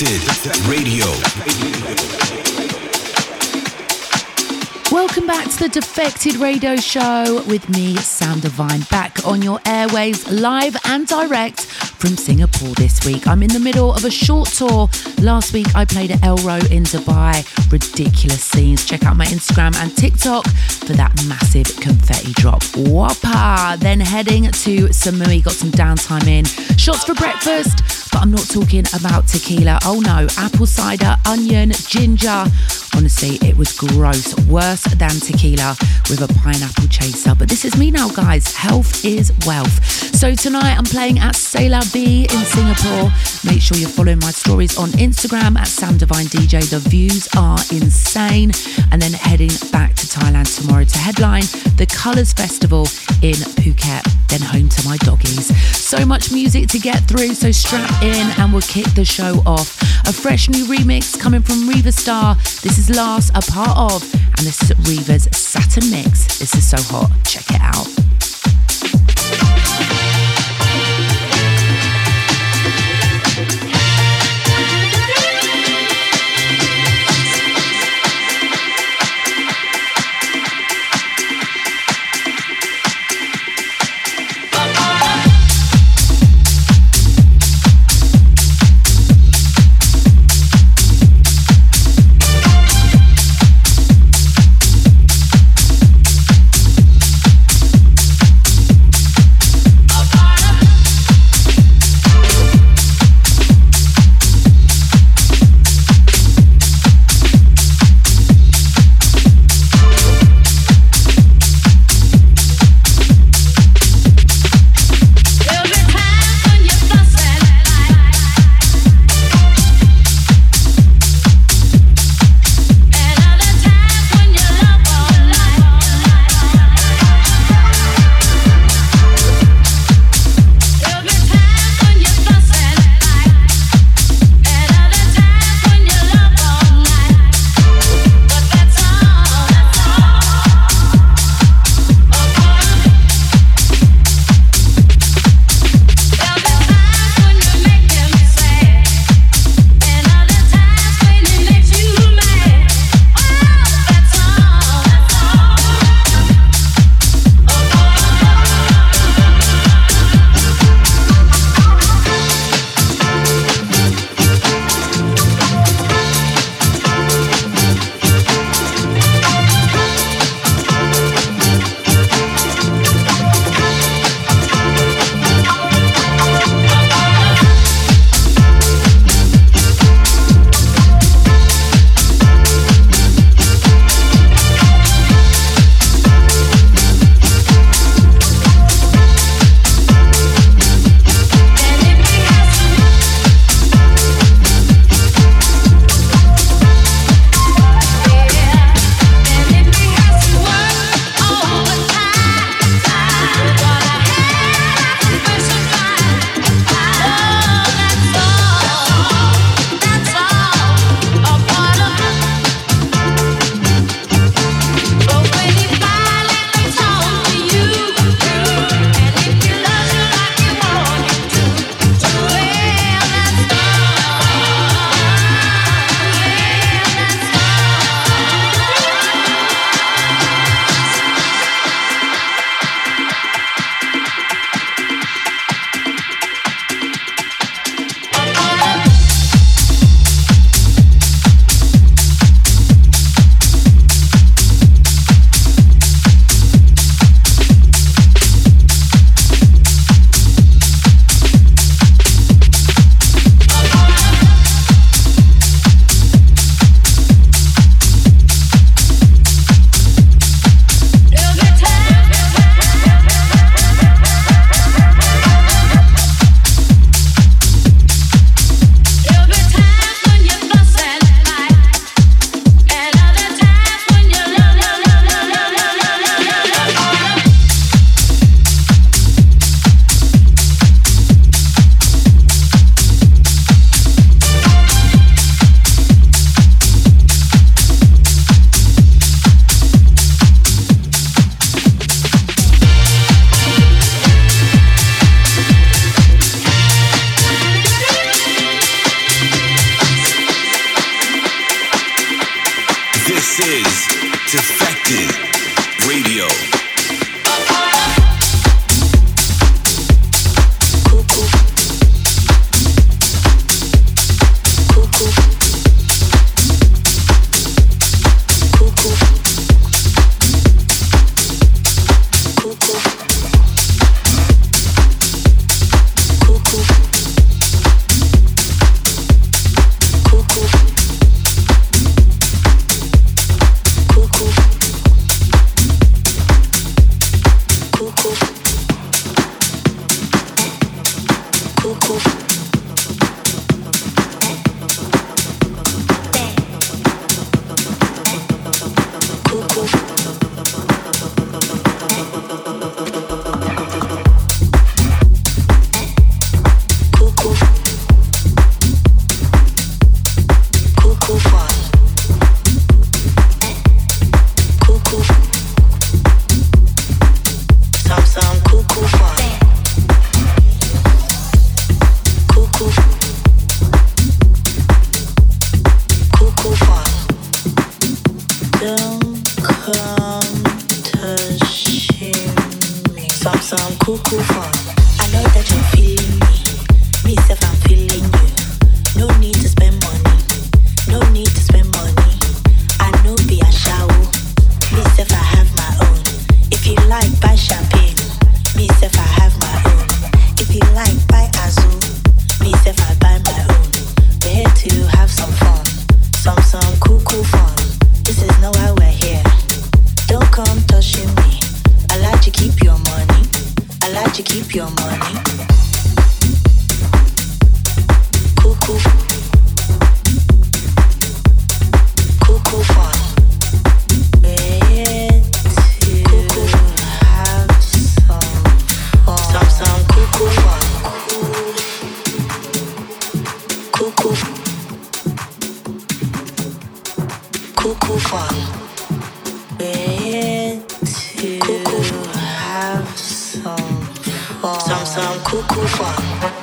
Radio. Welcome back to the Defected Radio Show with me, Sam Divine, back on your airwaves, live and direct from Singapore this week. I'm in the middle of a short tour. Last week I played at Elrow in Dubai. Ridiculous scenes. Check out my Instagram and TikTok for that massive confetti drop. Whopper! Then heading to Samui, got some downtime in. Shots for breakfast, but I'm not talking about tequila. Oh no, apple cider, onion, ginger. Honestly, it was gross. Worse than tequila with a pineapple chaser. But this is me now, guys. Health is wealth. So tonight I'm playing at C'est Vie in Singapore. Make sure you're following my stories on Instagram at Sam Divine DJ. The views are insane. And then heading back to Thailand tomorrow to headline the Colours Festival in Phuket. Then home to my doggies. So much music to get through, so strap in and we'll kick the show off. A fresh new remix coming from Riva Starr. This is Last, a part of, and this is Riva's Saturn Mix. This is so hot. Check it out. Thank you. Some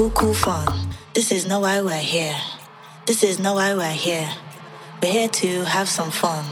cool cool fun. This is not why we're here. This is not why we're here. We're here to have some fun.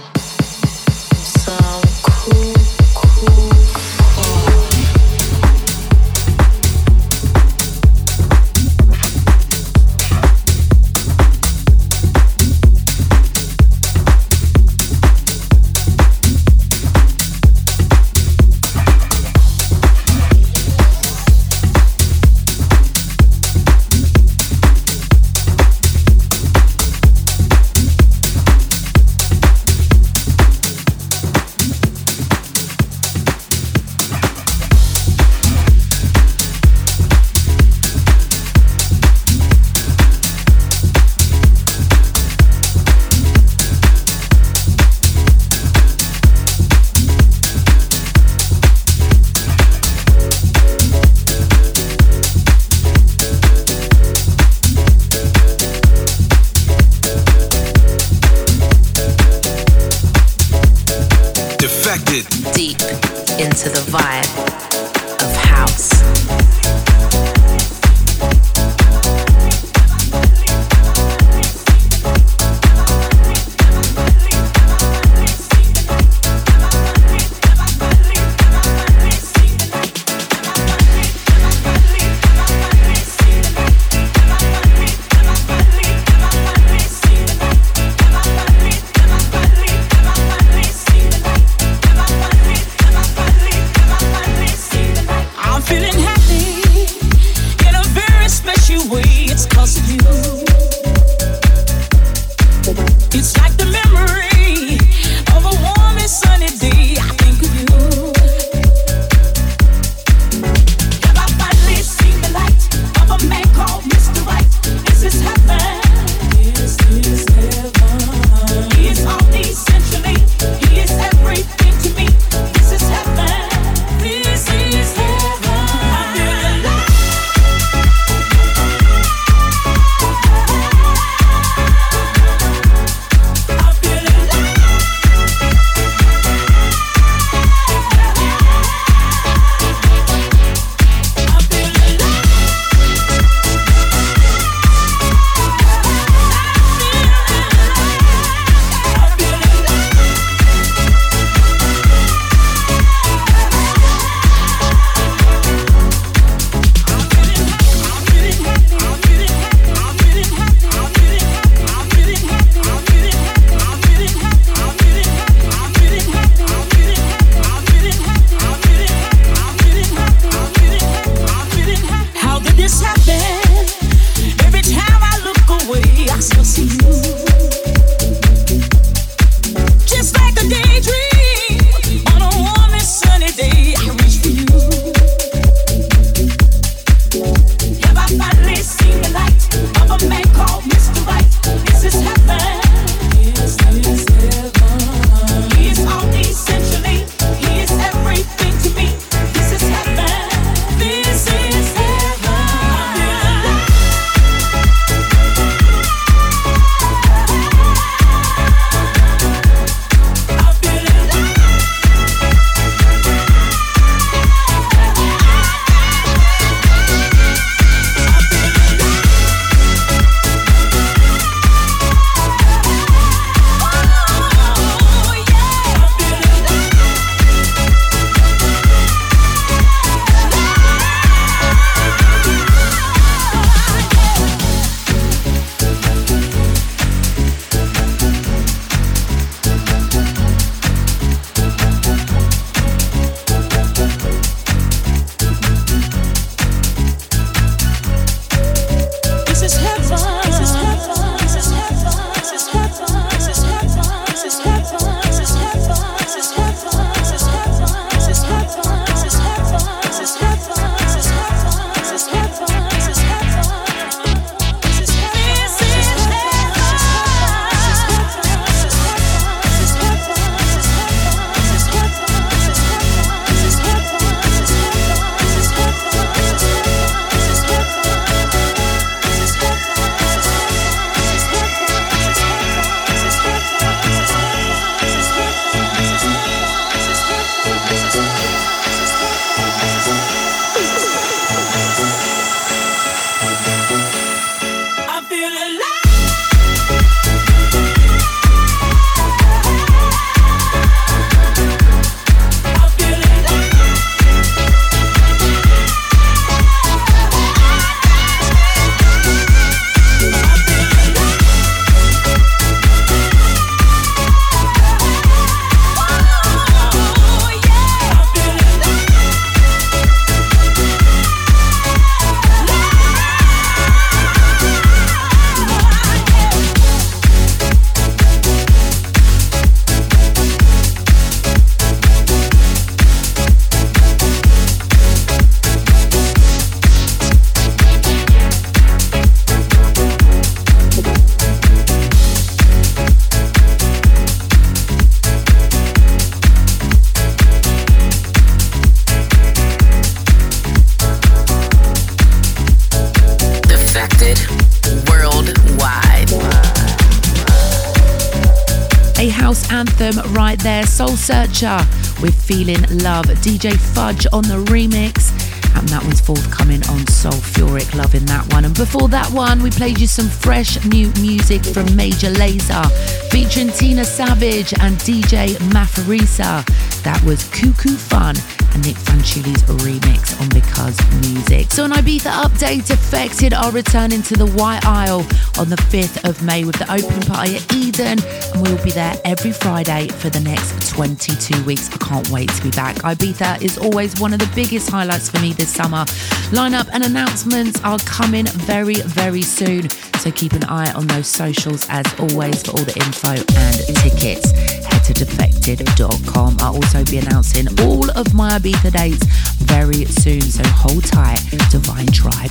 Soul Searcher with Feeling Love. DJ Fudge on the remix. And that one's forthcoming on Sulfuric. Loving that one. And before that one, we played you some fresh new music from Major Lazer featuring Tiwa Savage and DJ Maphorisa. That was Koo Koo Fun Nick Fanciulli's remix on Because Music. So an Ibiza update, Defected are returning to the White Isle on the 5th of May with the opening party at Eden, and we'll be there every Friday for the next 22 weeks. I can't wait to be back. Ibiza is always one of the biggest highlights for me this summer. Lineup and announcements are coming very, very soon, so keep an eye on those socials as always for all the info and tickets. Defected.com. I'll also be announcing all of my Ibiza dates very soon, so hold tight, Divine Tribe.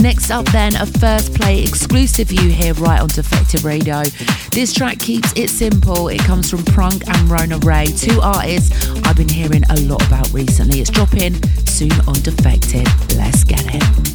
Next up, then, a first play exclusive you here right on Defected Radio. This track keeps it simple. It comes from Prunk and Rona Ray, two artists I've been hearing a lot about recently. It's dropping soon on Defected. Let's get it.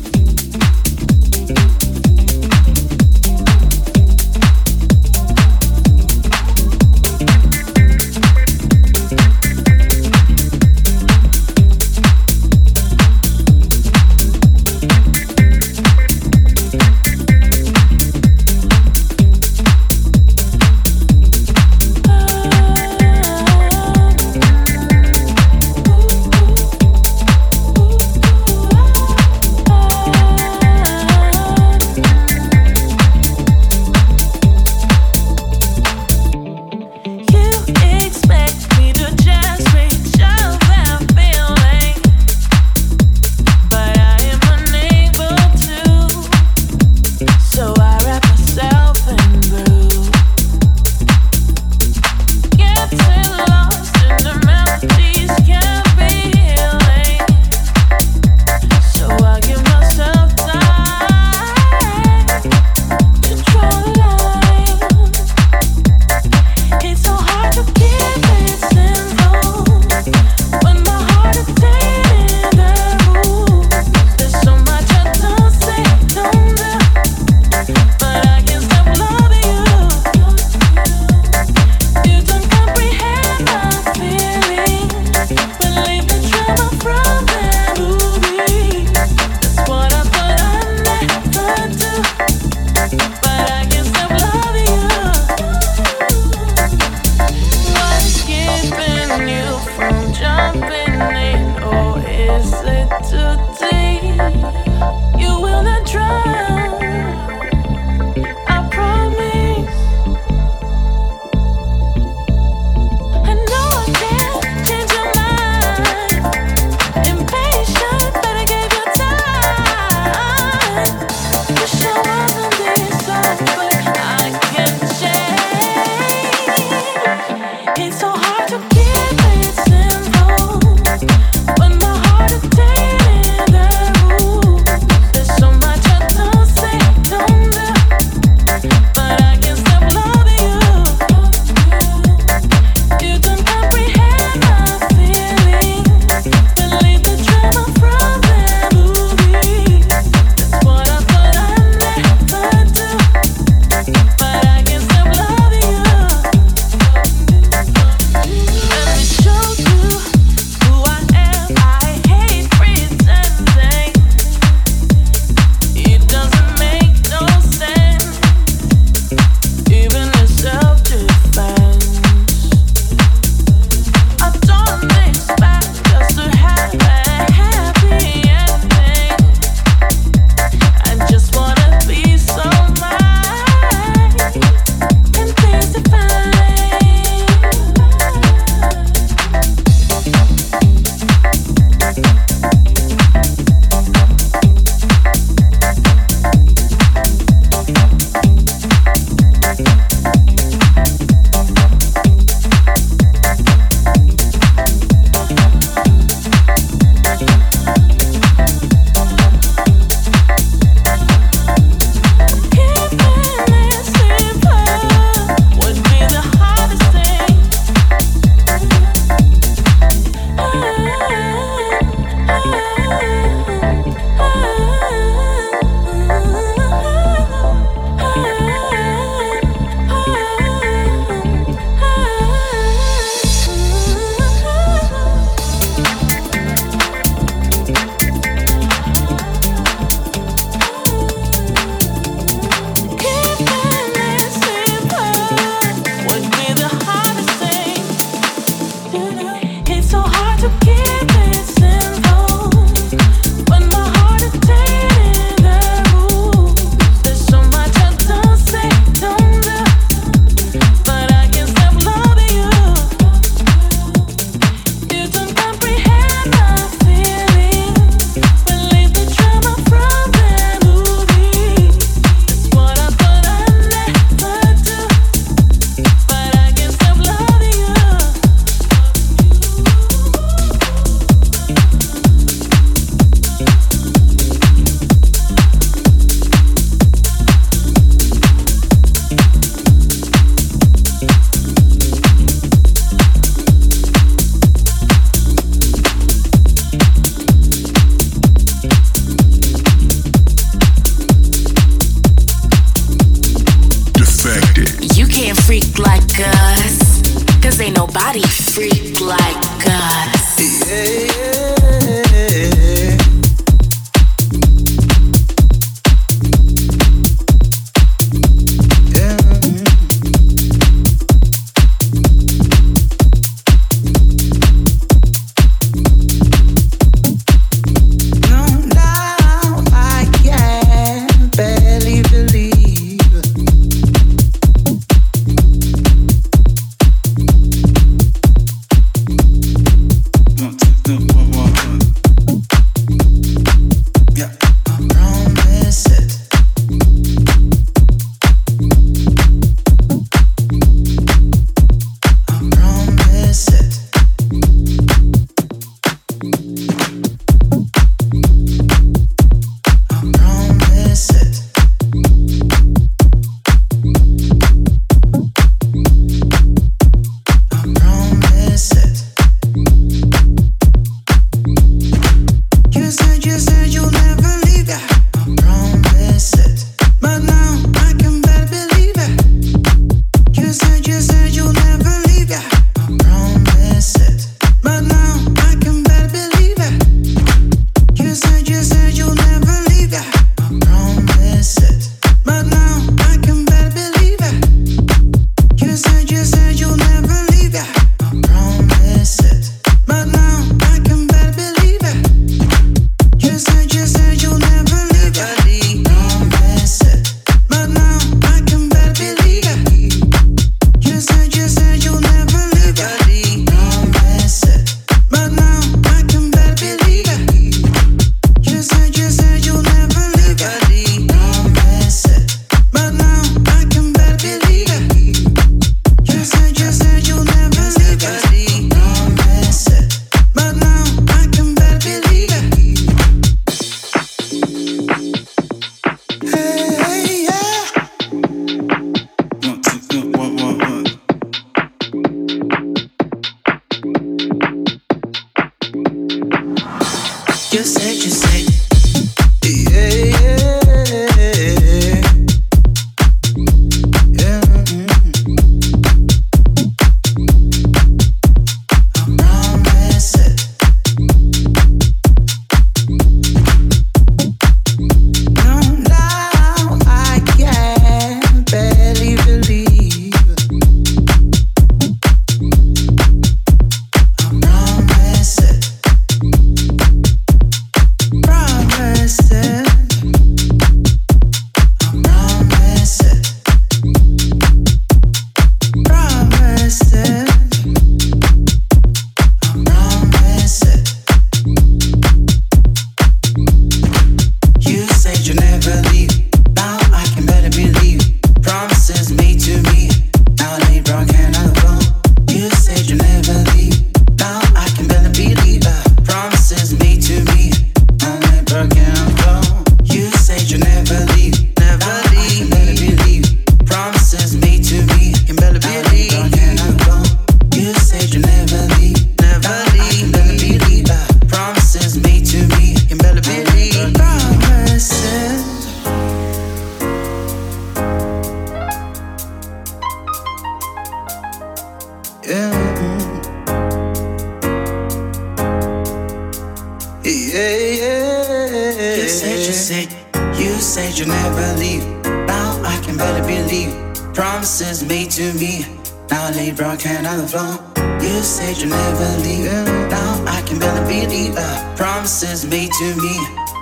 Now I lay and on the floor. You said you'd never leave. Now I can barely believe the promises made to me.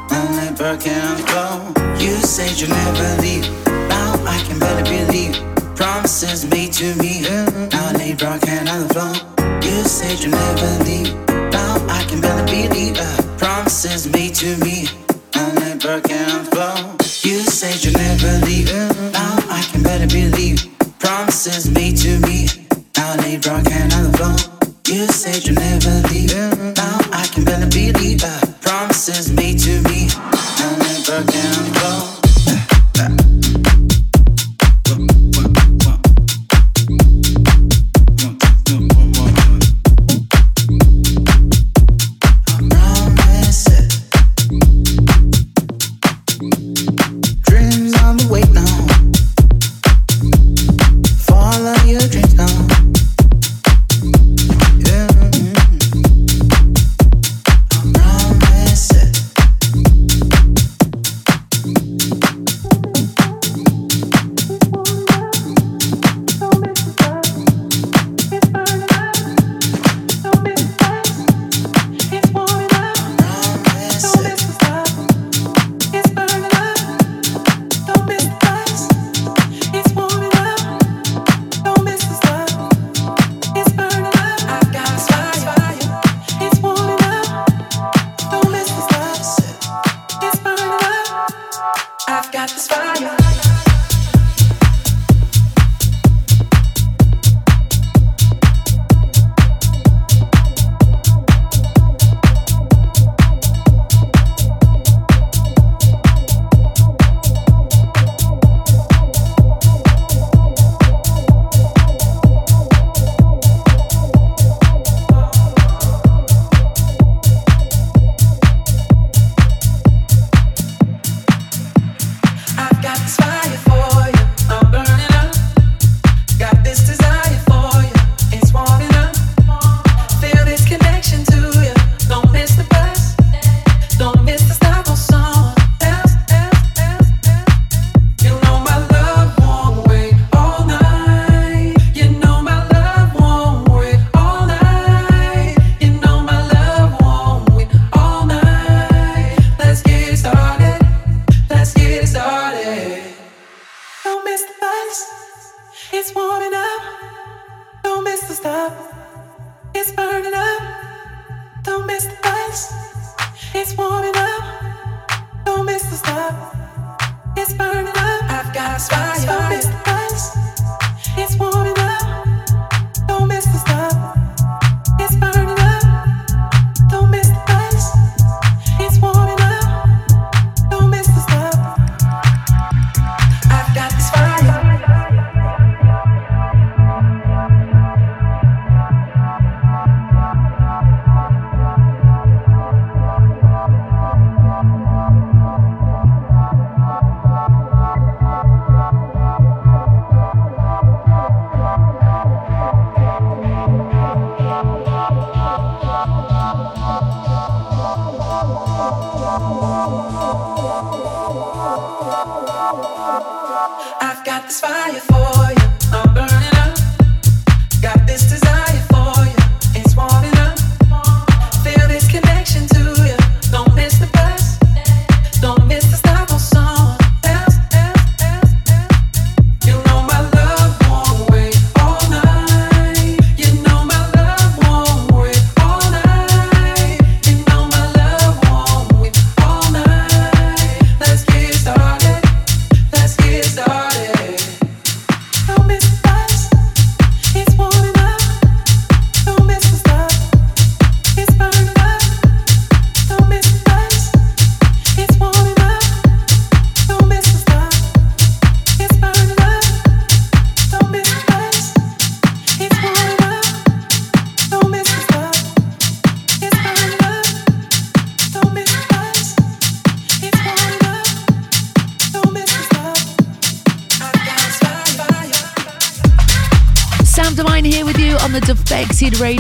Now I lay broadcast on the. You said you'd never leave. Now I can barely believe promises made to me. Now I lay and on the floor. You said you never leave. Now I can barely believe the promises made to me. Now I lay broadcast on the. You said you never leave. Now I can barely believe promises made to me. Now I lay drunk and on the floor. You said you'd never leave. Now I can barely believe. Promises made to me. Now I lay drunk and on the floor.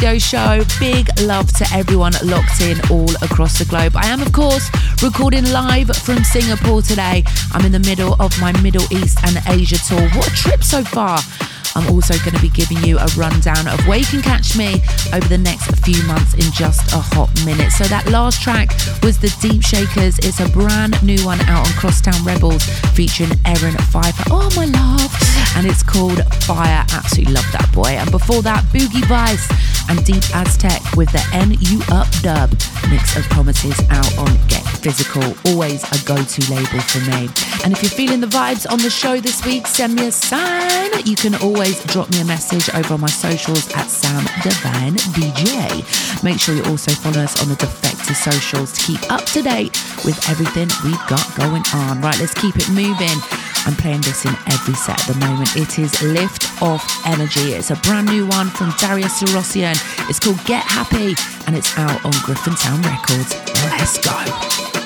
Radio show. Big love to everyone locked in all across the globe. I am, of course, recording live from Singapore today. I'm in the middle of my Middle East and Asia tour. What a trip so far! I'm also going to be giving you a rundown of where you can catch me over the next few months in just a hot minute. So that last track was the Deep Shakers. It's a brand new one out on Crosstown Rebels featuring Erin Pfeiffer. Oh my love. And it's called Fire. Absolutely love that boy. And before that, Boogie Vice and Deep Aztec with the NU Up dub. Mix of promises out on Get Physical. Always a go-to label for me. And if you're feeling the vibes on the show this week, send me a sign. You can always drop me a message over on my socials at Sam Divine DJ. Make sure you also follow us on the Defected socials to keep up to date with everything we've got going on. Right, let's keep it moving. I'm playing this in every set at the moment. It is Lift Off Energy. It's a brand new one from Darius Syrossian. It's called Get Happy and it's out on Griffintown Records. Let's go.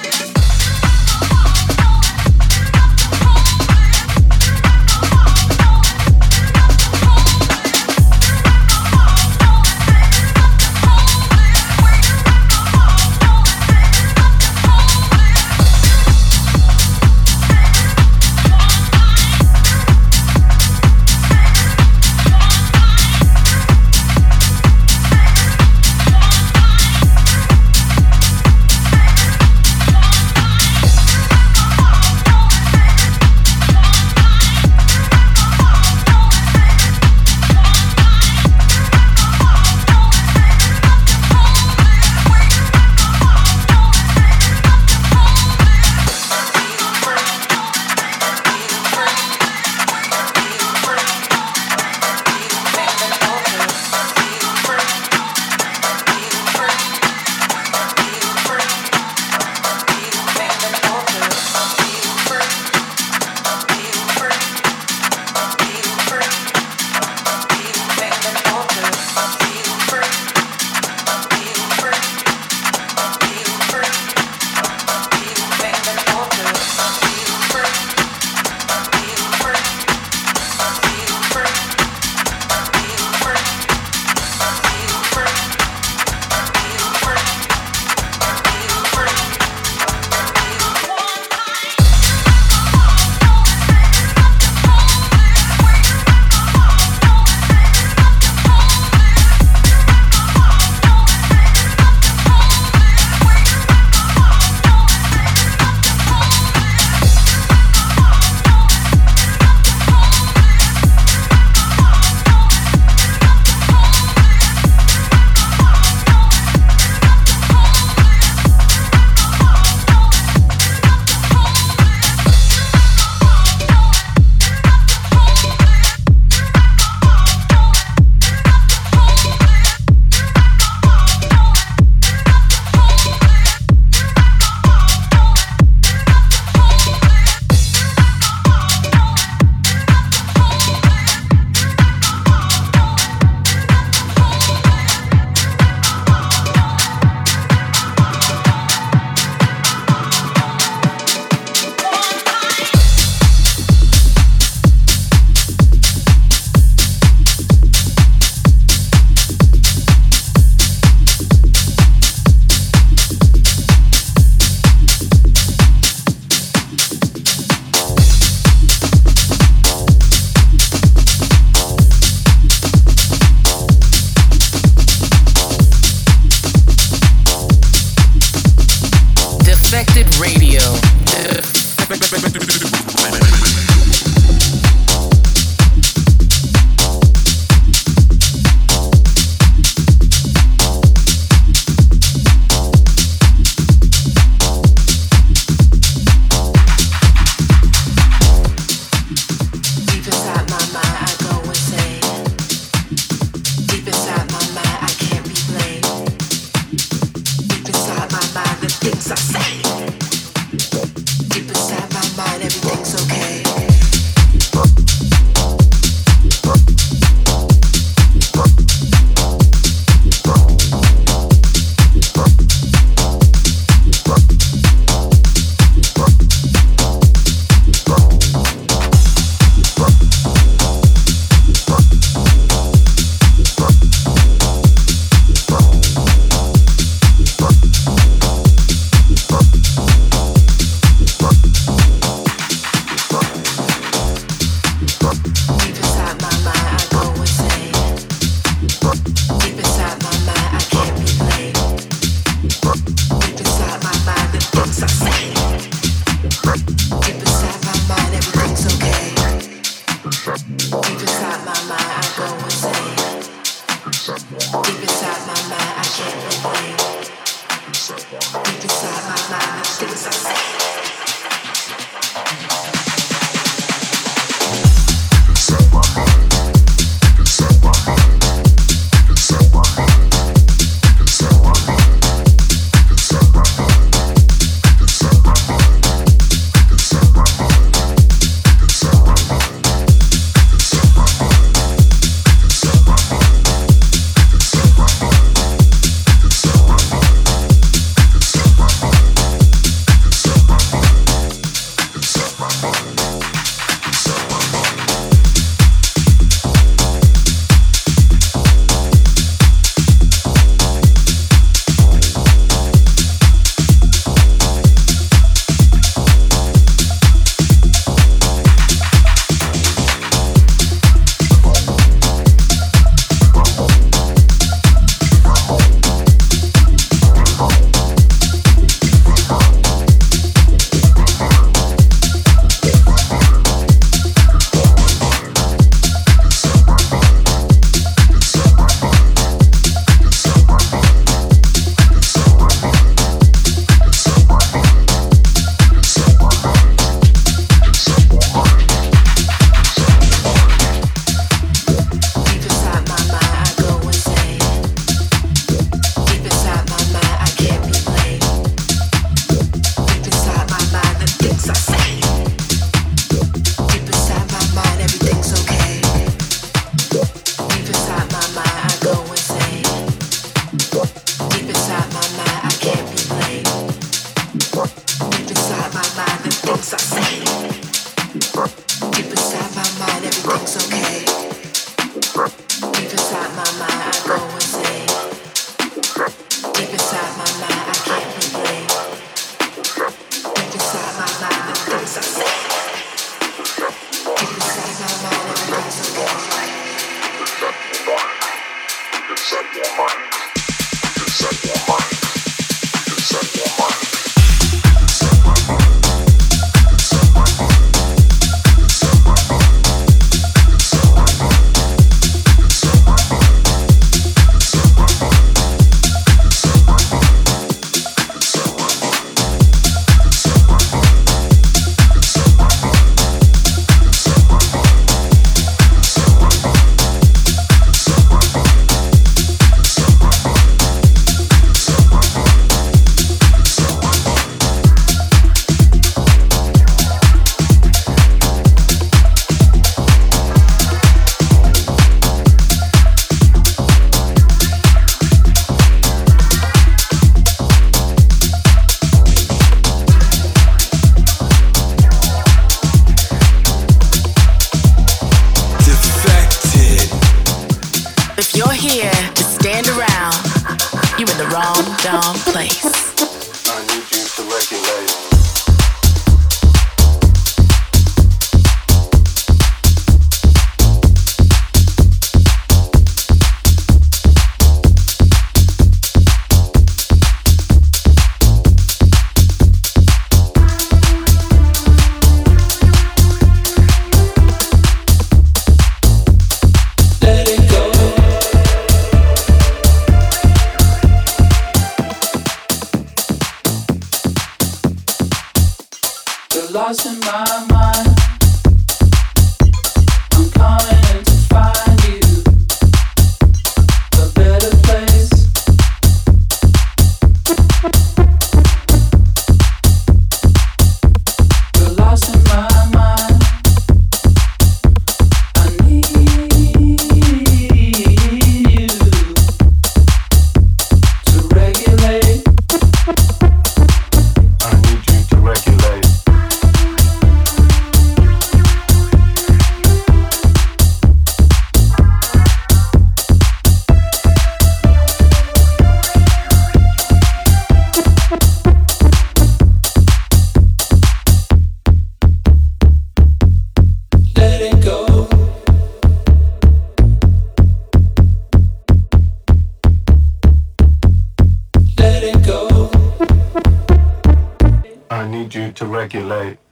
Before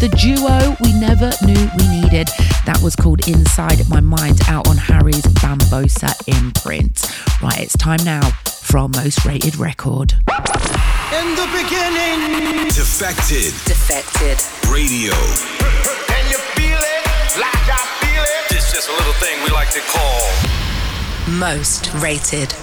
the duo we never knew we needed. That was called Inside My Mind out on Harry's Bambossa imprint. Right, it's time now for our most rated record. In the beginning, Defected. Defected. Radio. Can you feel it? Like I feel it? It's just a little thing we like to call most rated.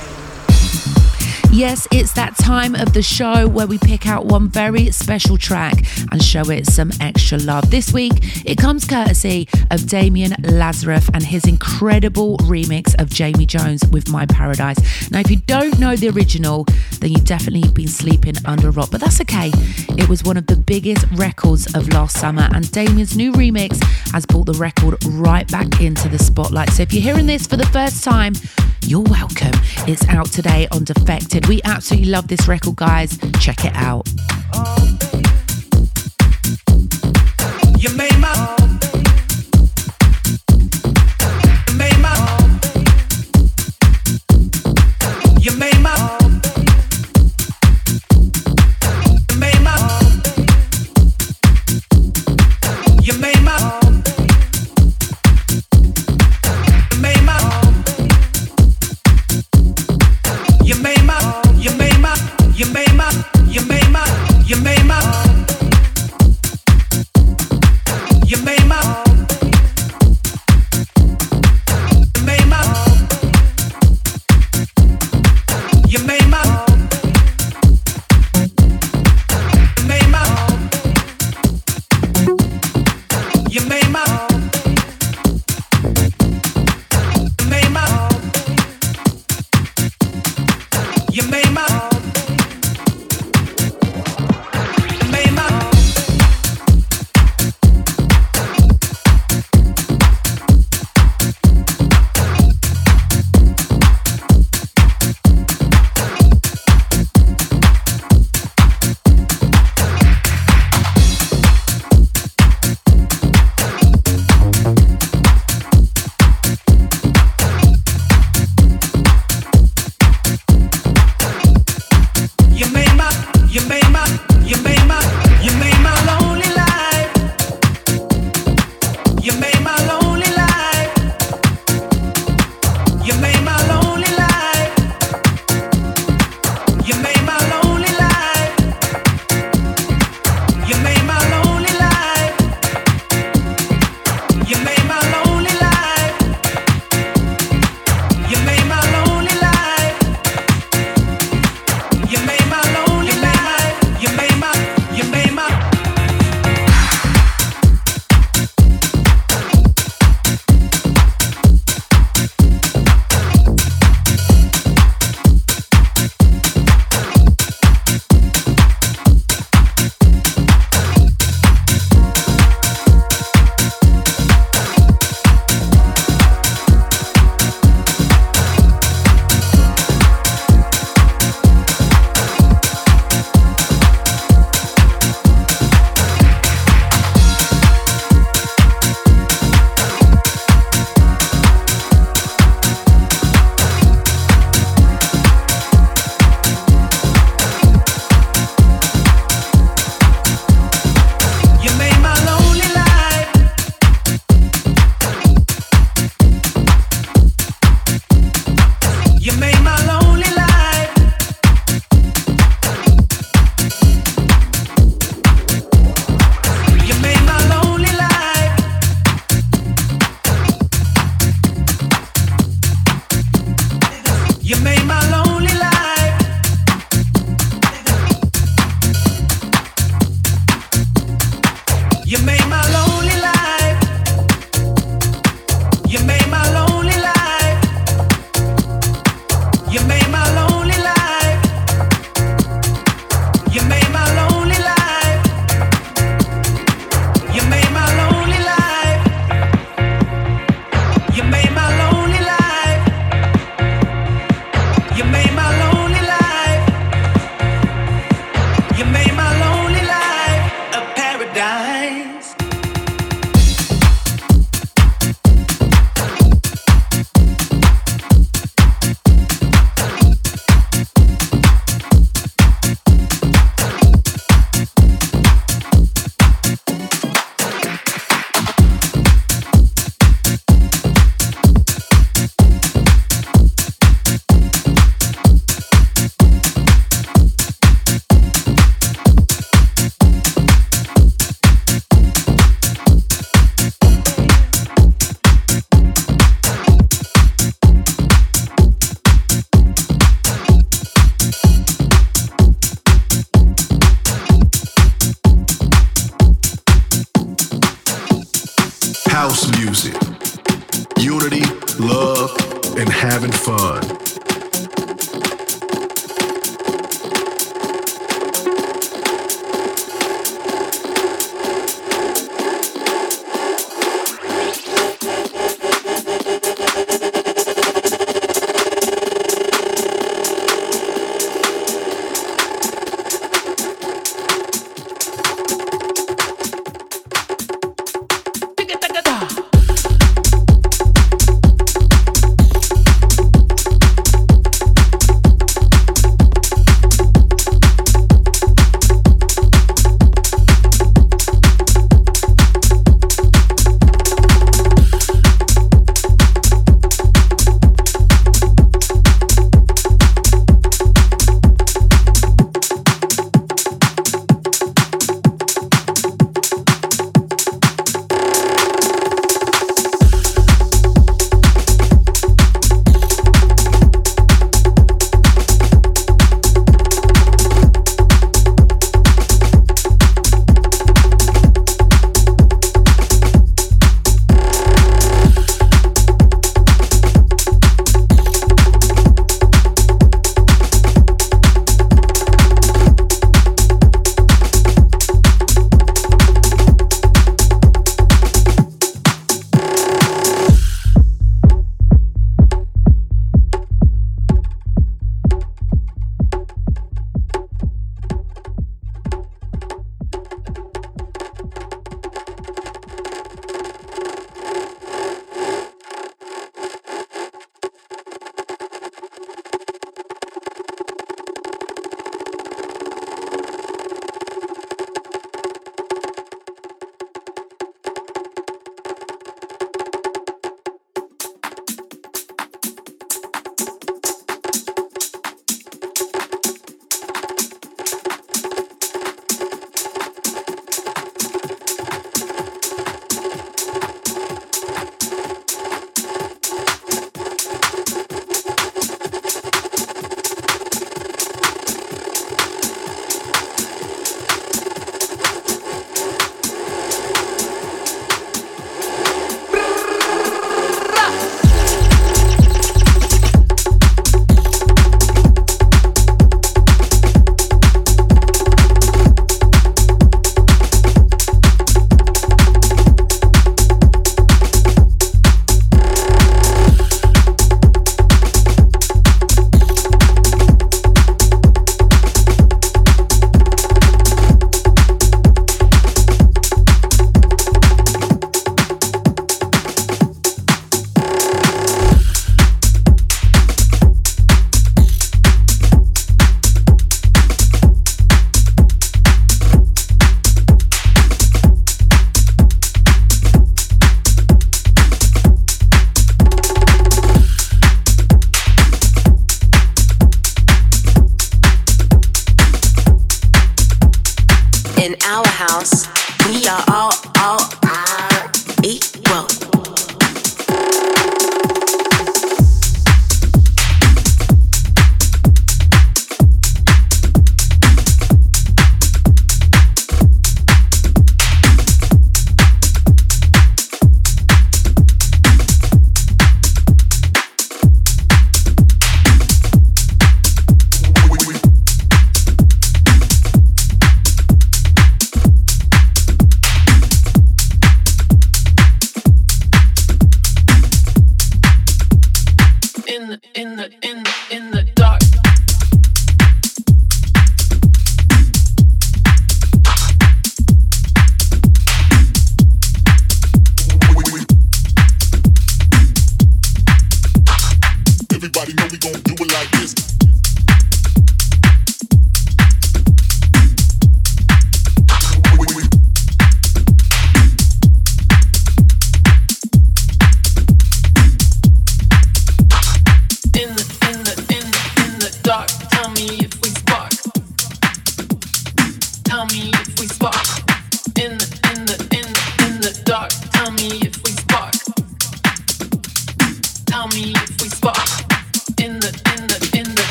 Yes, it's that time of the show where we pick out one very special track and show it some extra love. This week, it comes courtesy of Damian Lazarus and his incredible remix of Jamie Jones with My Paradise. Now, if you don't know the original, then you've definitely been sleeping under a rock, but that's okay. It was one of the biggest records of last summer, and Damian's new remix has brought the record right back into the spotlight. So if you're hearing this for the first time, you're welcome. It's out today on Defected. We absolutely love this record, guys. Check it out. You made my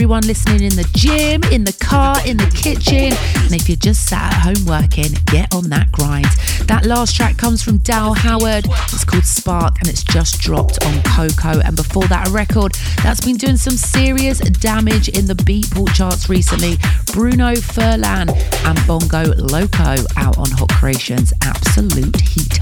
everyone listening in the last track comes from Dale Howard. It's called Spark and it's just dropped on Coco. And before that, a record that's been doing some serious damage in the Beatport charts recently. Bruno Furlan and Bongo Loco out on Hot Creations. Absolute heater.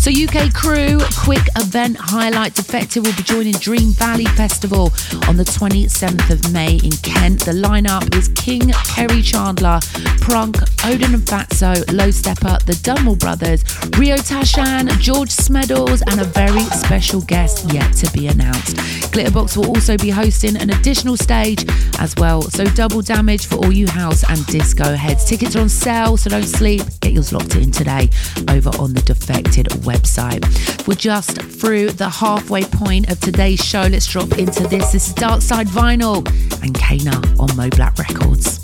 So, UK crew, quick event highlight. Defected will be joining Dream Valley Festival on the 27th of May in Kent. The lineup is King, Kerri Chandler, Prunk, Oden and Fatzo, Low Steppa, the Dunmore Brothers, Rio Tashan, George Smeddles, and a very special guest yet to be announced. Glitterbox will also be hosting an additional stage as well. So, double damage for all you house and disco heads. Tickets are on sale, so don't sleep. Get yours locked in today over on the Defected website. We're just through the halfway point of today's show. Let's drop into this. This is Dark Side Vinyl and Kana on MoBlack Records.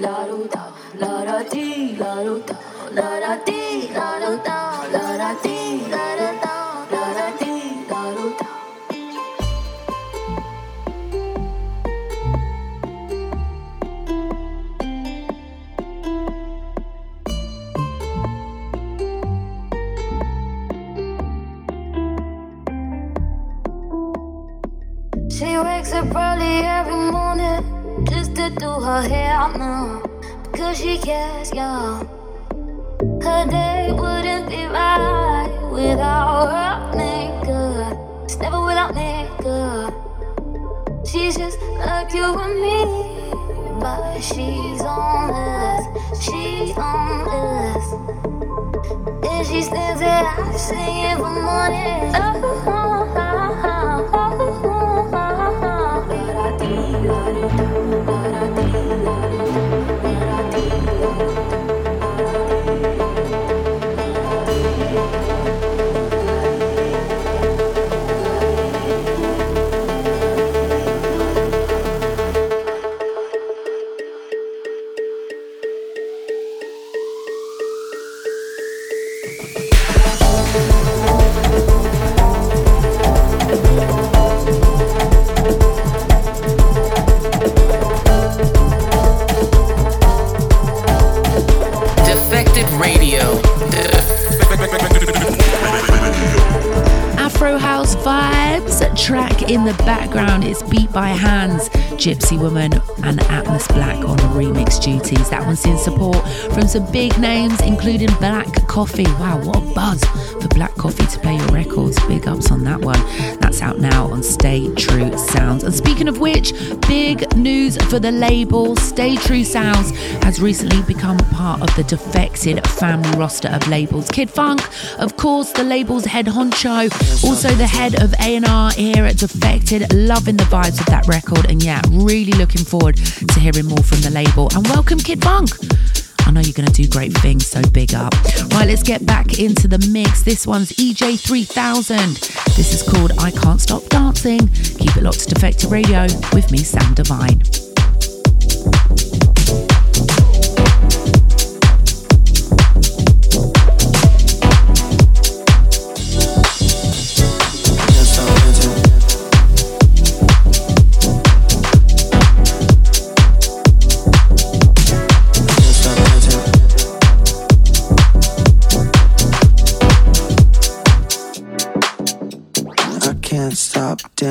la do da la da ti la do da la da ti la do da la da ti la da. her hair now because she cares, yeah. Her day wouldn't be right without her makeup. It's never without makeup. She's just like you and me, but she's on us. She's on us. And she stands there, I sing every morning. Oh. Gypsy Woman and Atmos Blaq on remix duties. That one's in support from some big names, including Black Coffee. Wow, what a buzz for Black Coffee to play your records. Big ups on that one. That's out now on Stay True Sounds. And speaking of which, big news for the label. Stay True Sounds has recently become part of the defected family roster of labels. Kid Fonque, of course, the label's head honcho, also the head of A&R here at Defected, loving the vibes of that record. And yeah, really looking forward to hearing more from the label. And welcome, Kid Fonque. I know you're going to do great things, so big up. Right, let's get back into the mix. This one's EJ3000. This is called I Can't Stop Dancing. Keep it locked to Defected Radio with me, Sam Divine.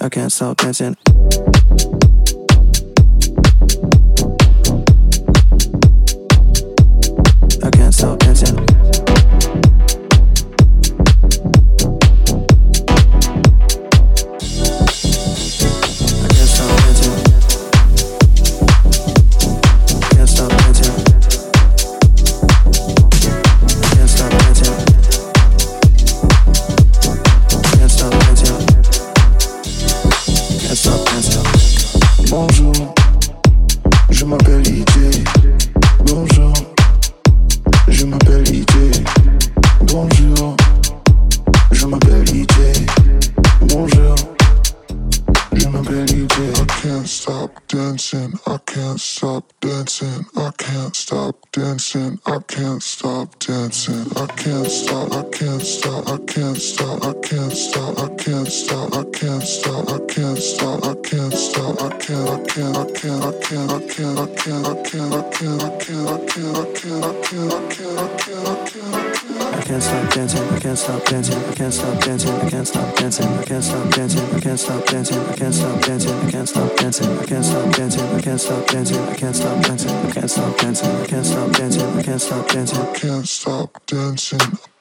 I can't stop dancing. I can't stop dancing. Twisting some turns and and and next thing you know you're upside down and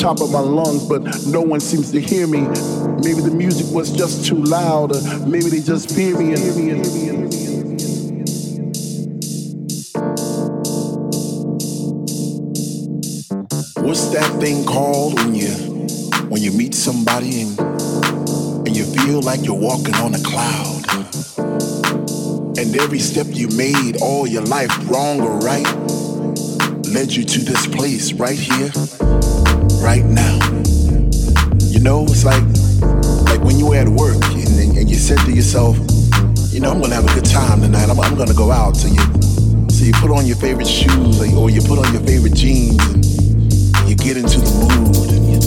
top of my lungs, but no one seems to hear me. Maybe the music was just too loud, or maybe they just fear me and, and, me What's that thing called when you when you meet somebody and and you feel like you're walking on a cloud? And every step you made all your life, wrong or right, led you to this place right here right now. You know, it's like like when you were at work and, and you said to yourself, you know, I'm gonna have a good time tonight. I'm, I'm gonna go out. So you so you put on your favorite shoes or, or you put on your favorite jeans and you get into the mood and you,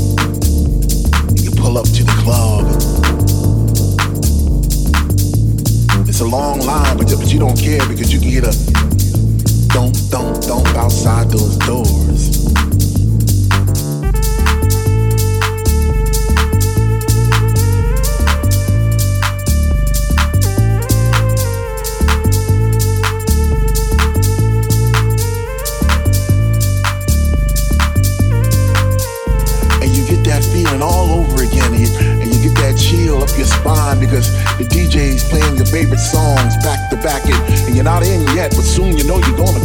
you pull up to the club. It's a long line, but, but you don't care because you can get a don't, don't, don't outside those doors. Favorite songs back to back. And, and you're not in yet, but soon you know you're gonna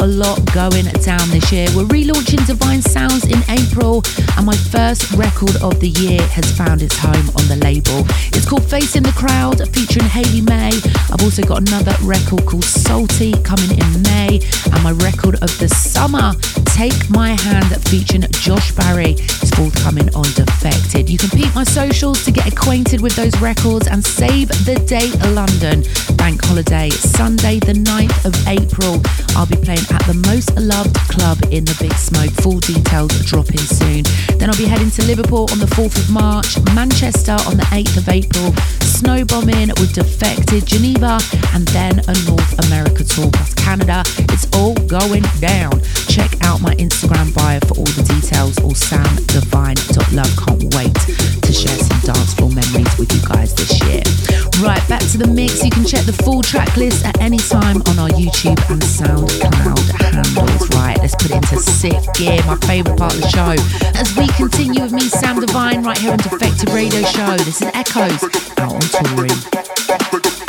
a lot going down this year. We're relaunching Divine Sounds in April, and my first record of the year has found its home on the label. It's called Facing the Crowd, featuring Haley May. I've also got another record called Salty coming in May, and my record of the summer Take My Hand featuring Josh Barry is forthcoming on Defected. You can peep my socials to get acquainted with those records and save the date London Bank Holiday, Sunday the 9th of April. I'll be playing at the Most Loved Club in the Big Smoke. Full details dropping soon. Then I'll be heading to Liverpool on the 4th of March, Manchester on the 8th of April, Snowbombing with Defected, Geneva, and then a North America tour plus Canada. It's all going down. Check out my Instagram bio for all the details or samdivine.love. Can't wait to share some dance floor memories with you guys to the mix. You can check the full track list at any time on our YouTube and SoundCloud handles. Right, let's put it into sick gear, my favourite part of the show. As we continue with me, Sam Divine, right here on Defected Radio Show. This is Echoes out on touring.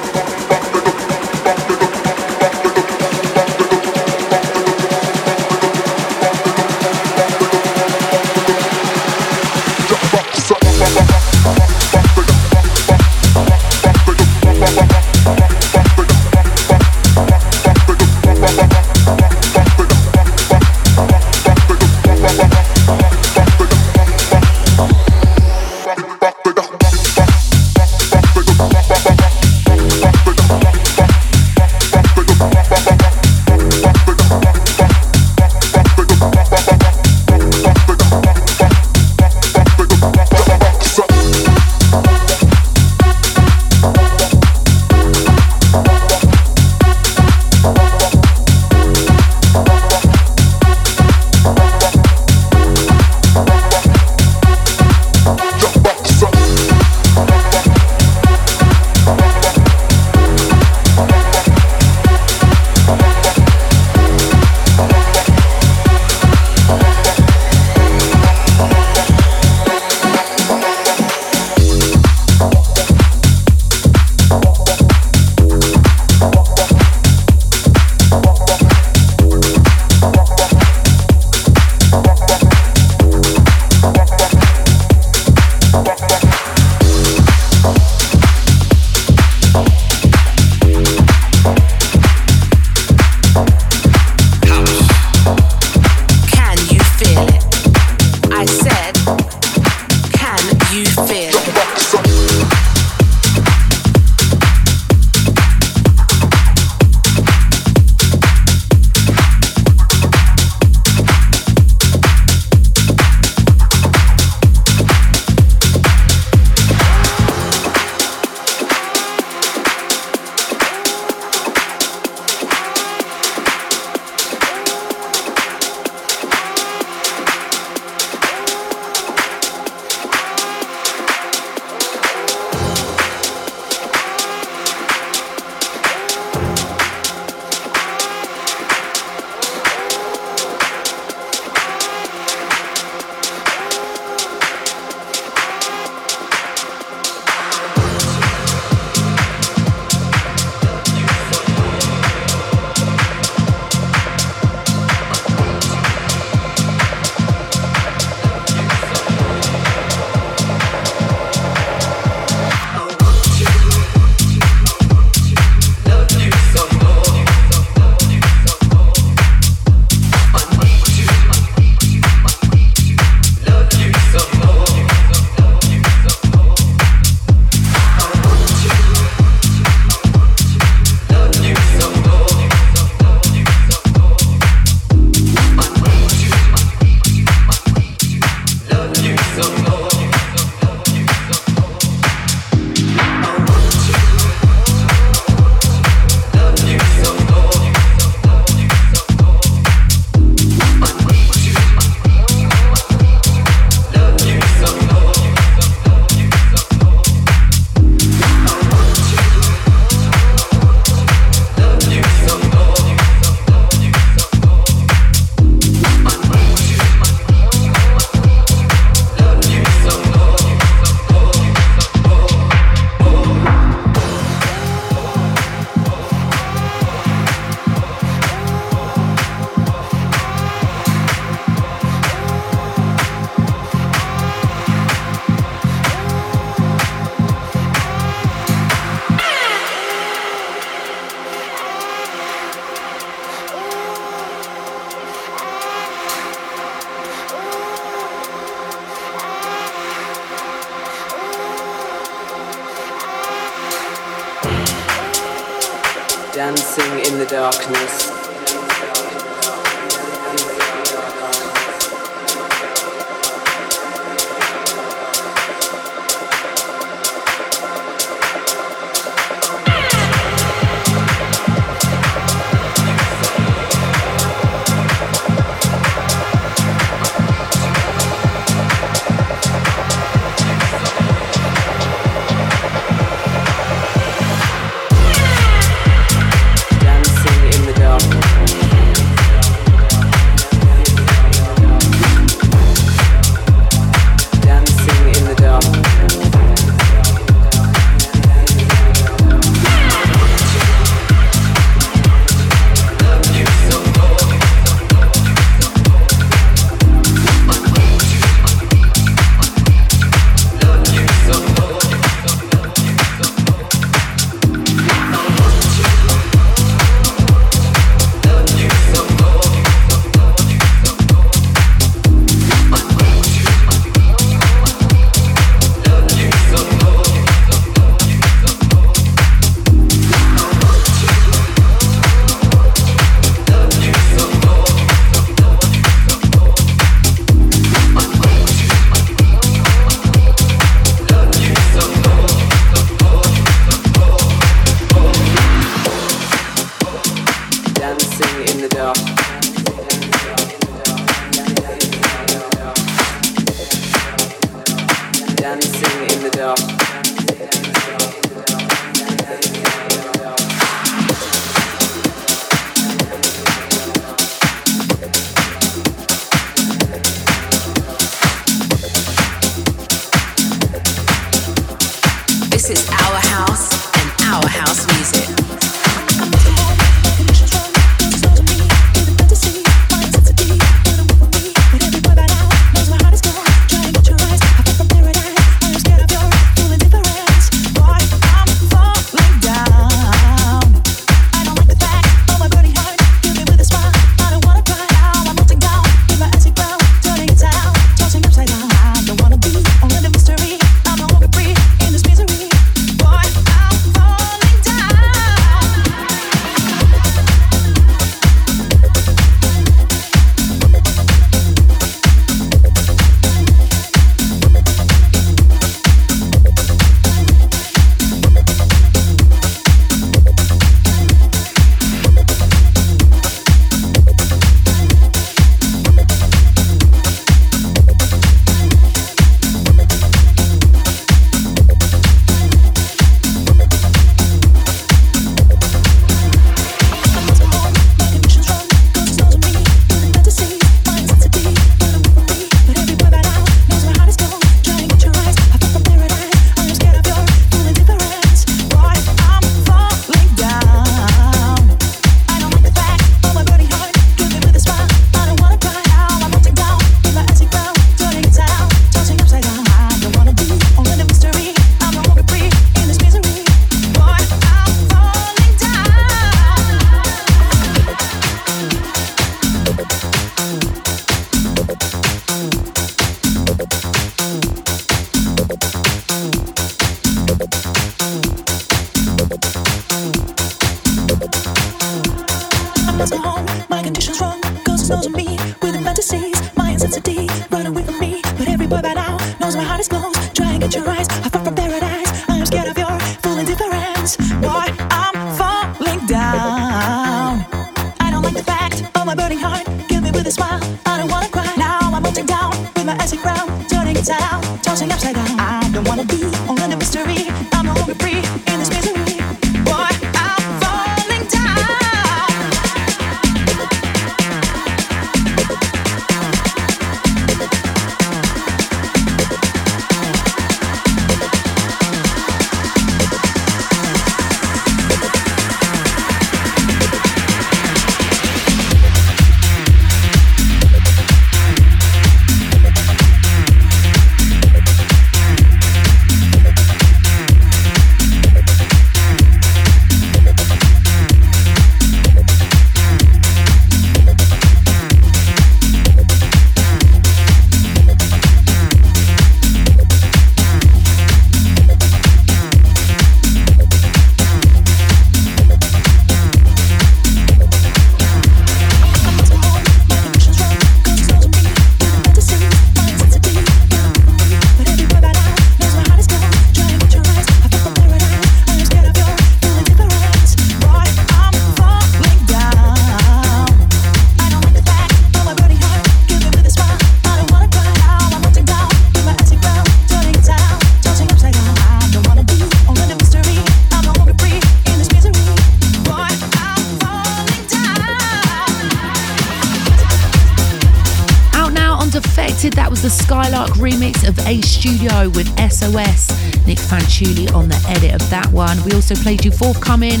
Studio with SOS. Nick Fanciulli on the edit of that one. We also played you forthcoming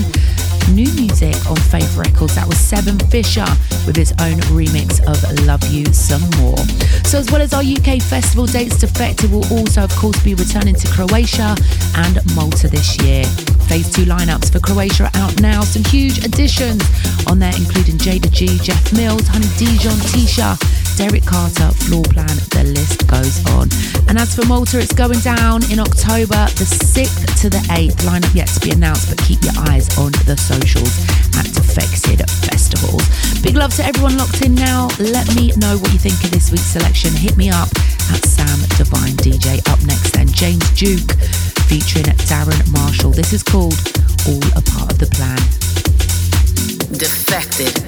new music on Faith Records. That was Seven Fisher with his own remix of Love You Some More. So, as well as our UK festival dates, Defected will also, of course, be returning to Croatia and Malta this year. Phase 2 lineups for Croatia are out now. Some huge additions on there, including Jayda G, Jeff Mills, Honey Dijon, TSHA, Derek Carter, Floorplan, list goes on. And as for Malta, it's going down in October the 6th to the 8th. Lineup yet to be announced, but keep your eyes on the socials at Defected Festivals. Big love to everyone locked in now. Let me know what you think of this week's selection. Hit me up at Sam Divine DJ. Up next, then James Duke featuring Darren Marshall. This is called All a Part of the Plan. Defected.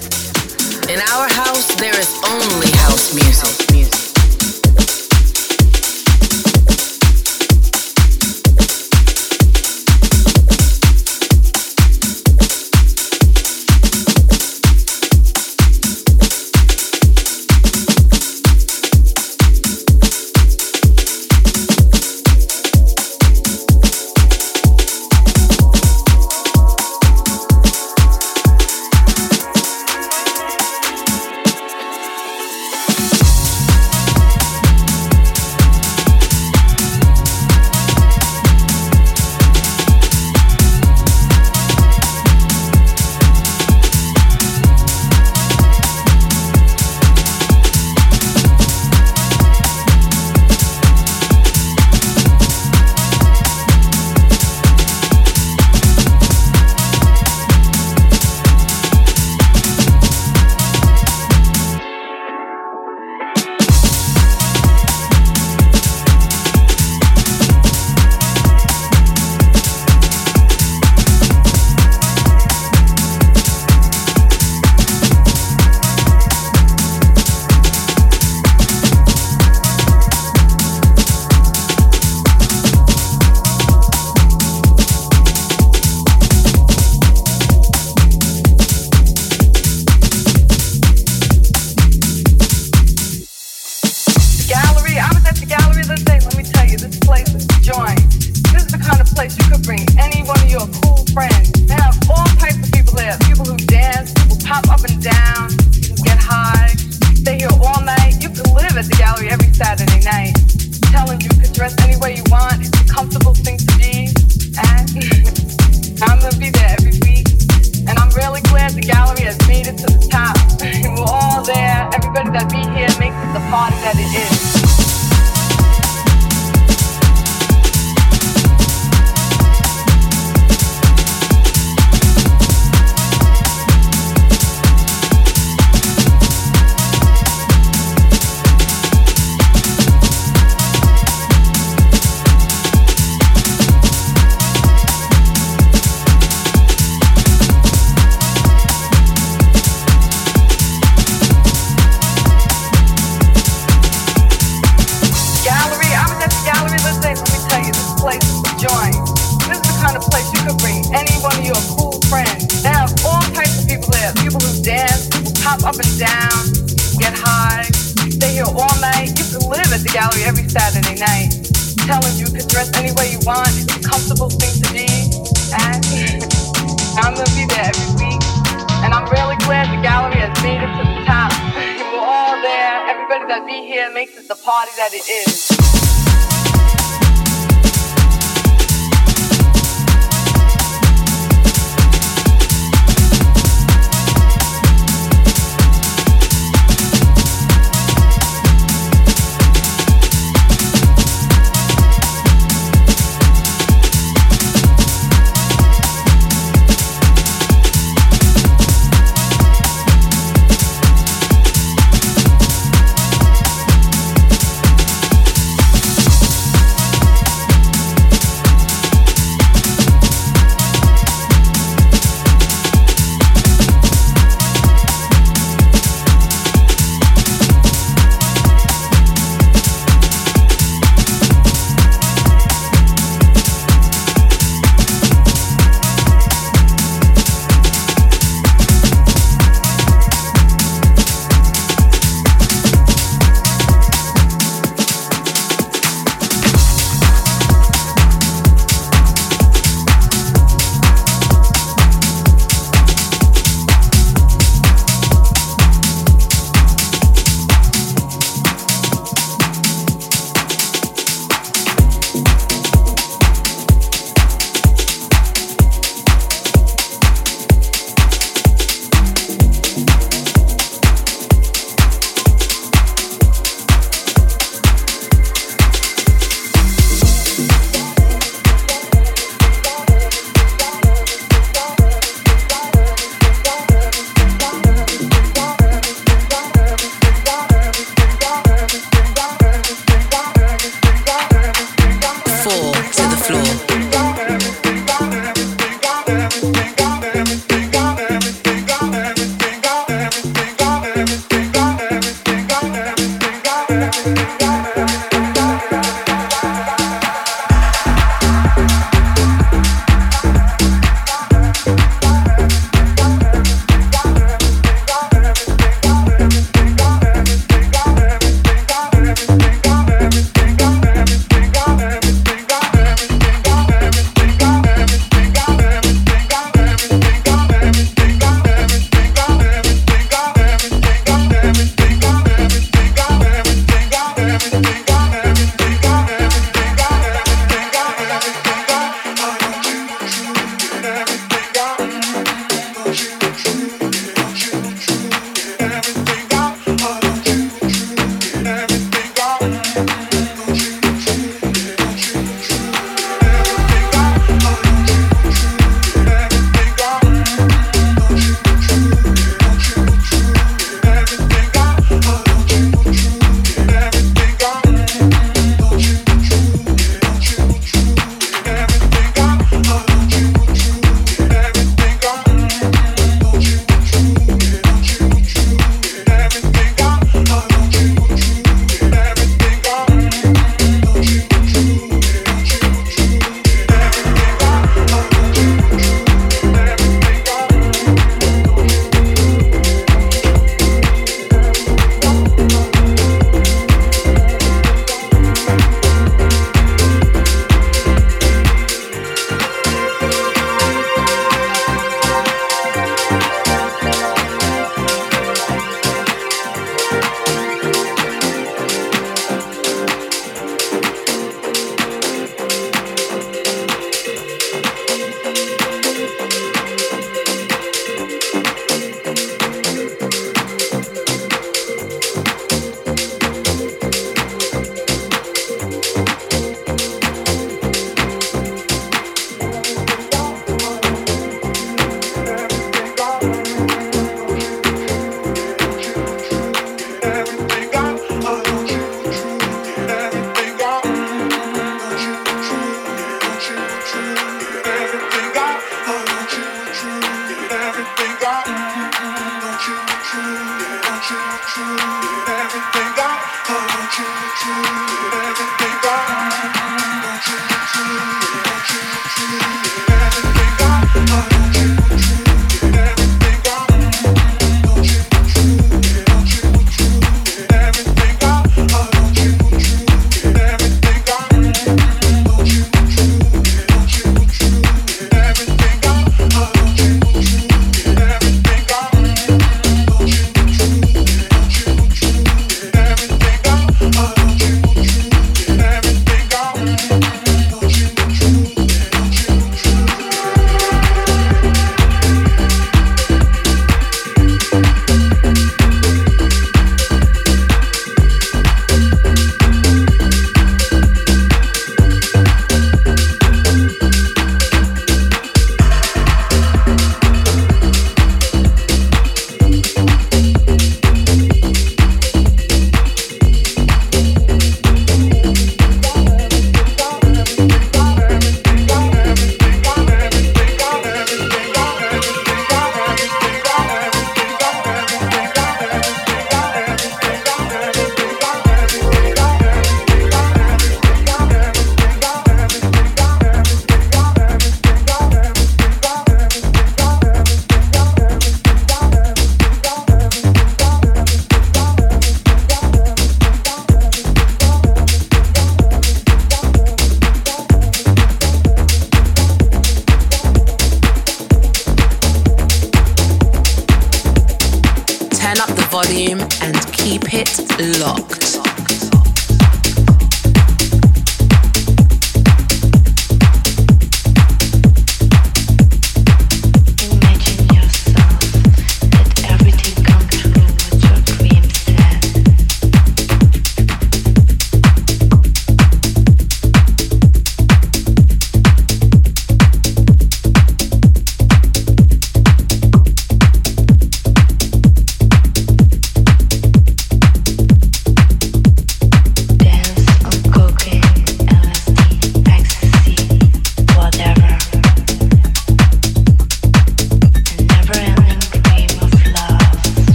you.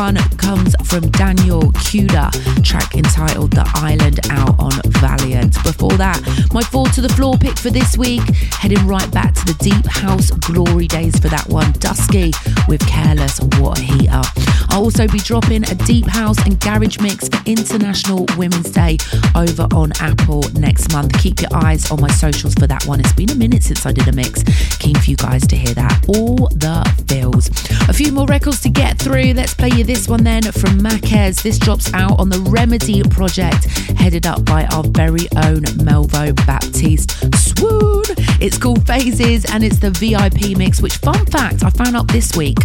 One comes from Daniel Cuda, track entitled The Island out on Valiant. Before that, my fall to the floor pick for this week, heading right back to the deep house glory days for that one, Dusky with Careless Water Heater. I'll also be dropping a deep house and garage mix for International Women's Day over on Apple next month. Keep your eyes on my socials for that one. It's been a minute since I did a mix. Keen for you guys to hear that. All the feels. A few more records to get through. Let's play you this one then from Makez. This drops out on the Remedy project, headed up by our very own Melvo Baptiste. Swoon! It's called Phases and it's the VIP mix, which, fun fact, I found out this week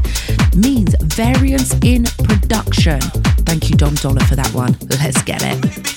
means variance in production. Thank you, Dom Dolla, for that one. Let's get it.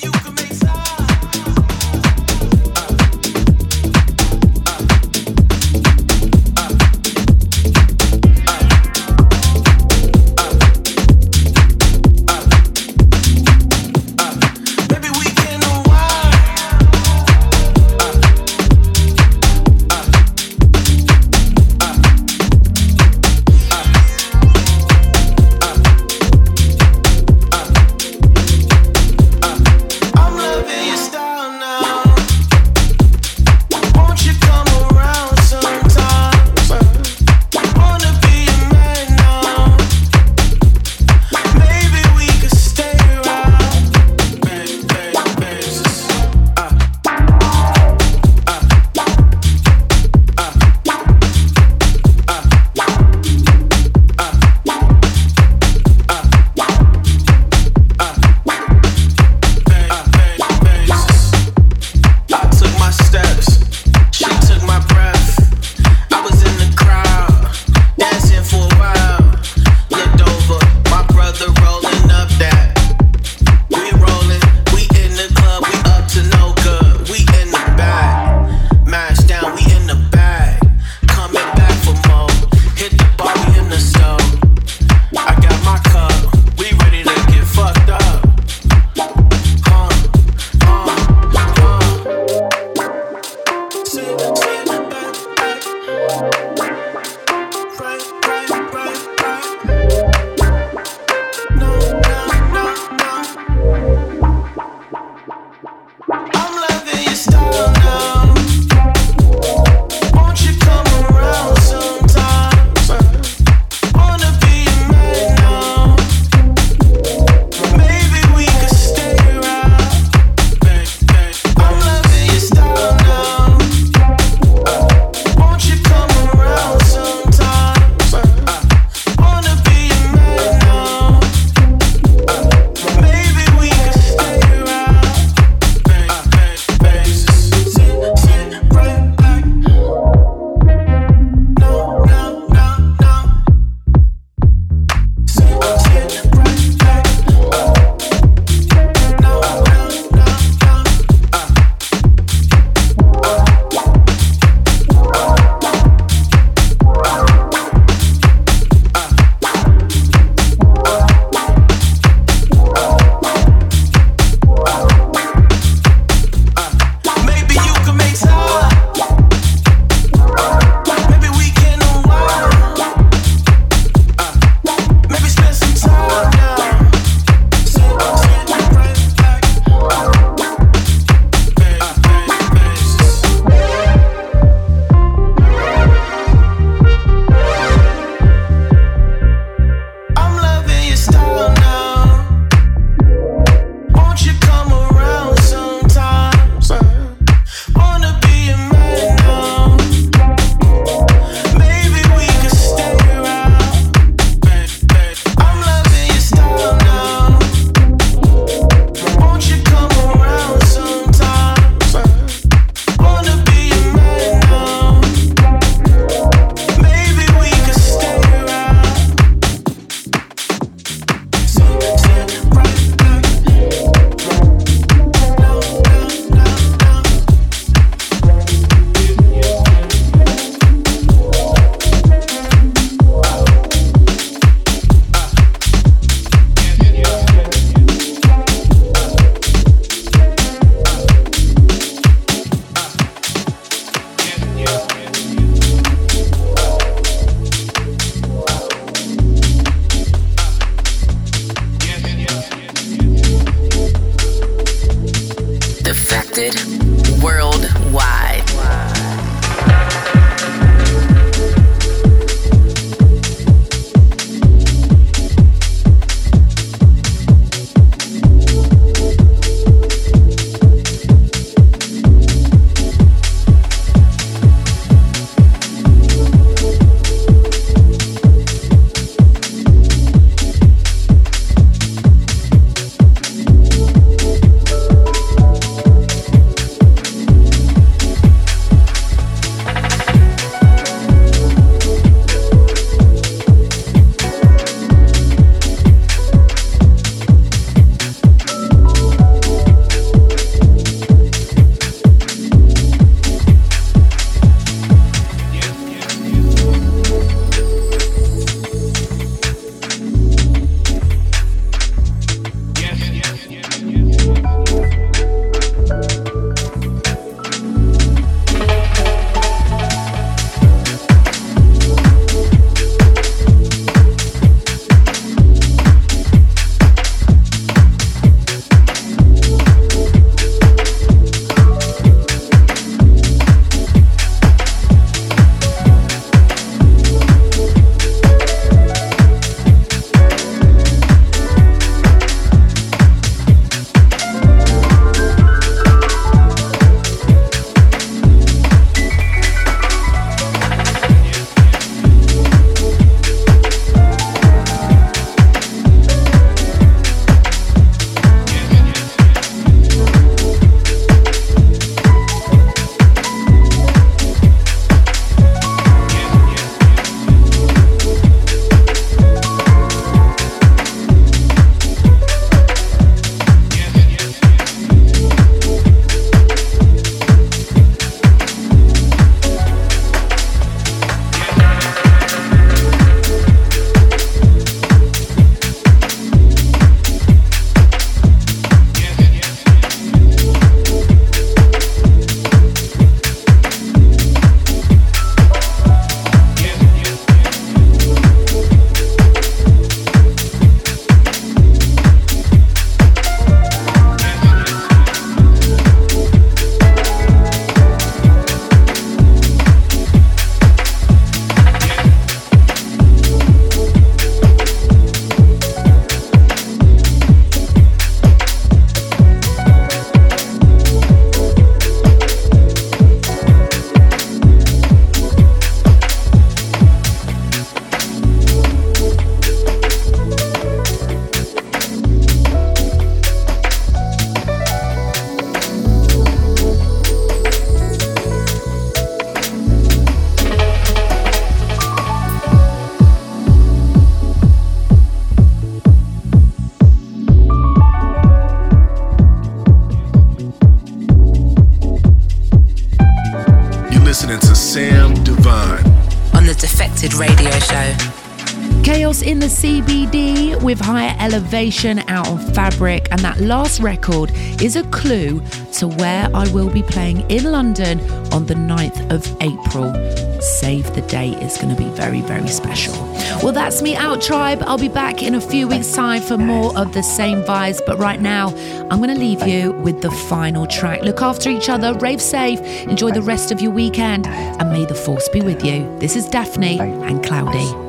Elevation out on fabric, and that last record is a clue to where I will be playing in London on the 9th of April. Save the date, it's going to be very, very special. Well, that's me out, tribe. I'll be back in a few weeks' time for more of the same vibes, but right now, I'm going to leave you with the final track. Look after each other, rave safe, enjoy the rest of your weekend, and may the force be with you. This is Daphne and Cloudy.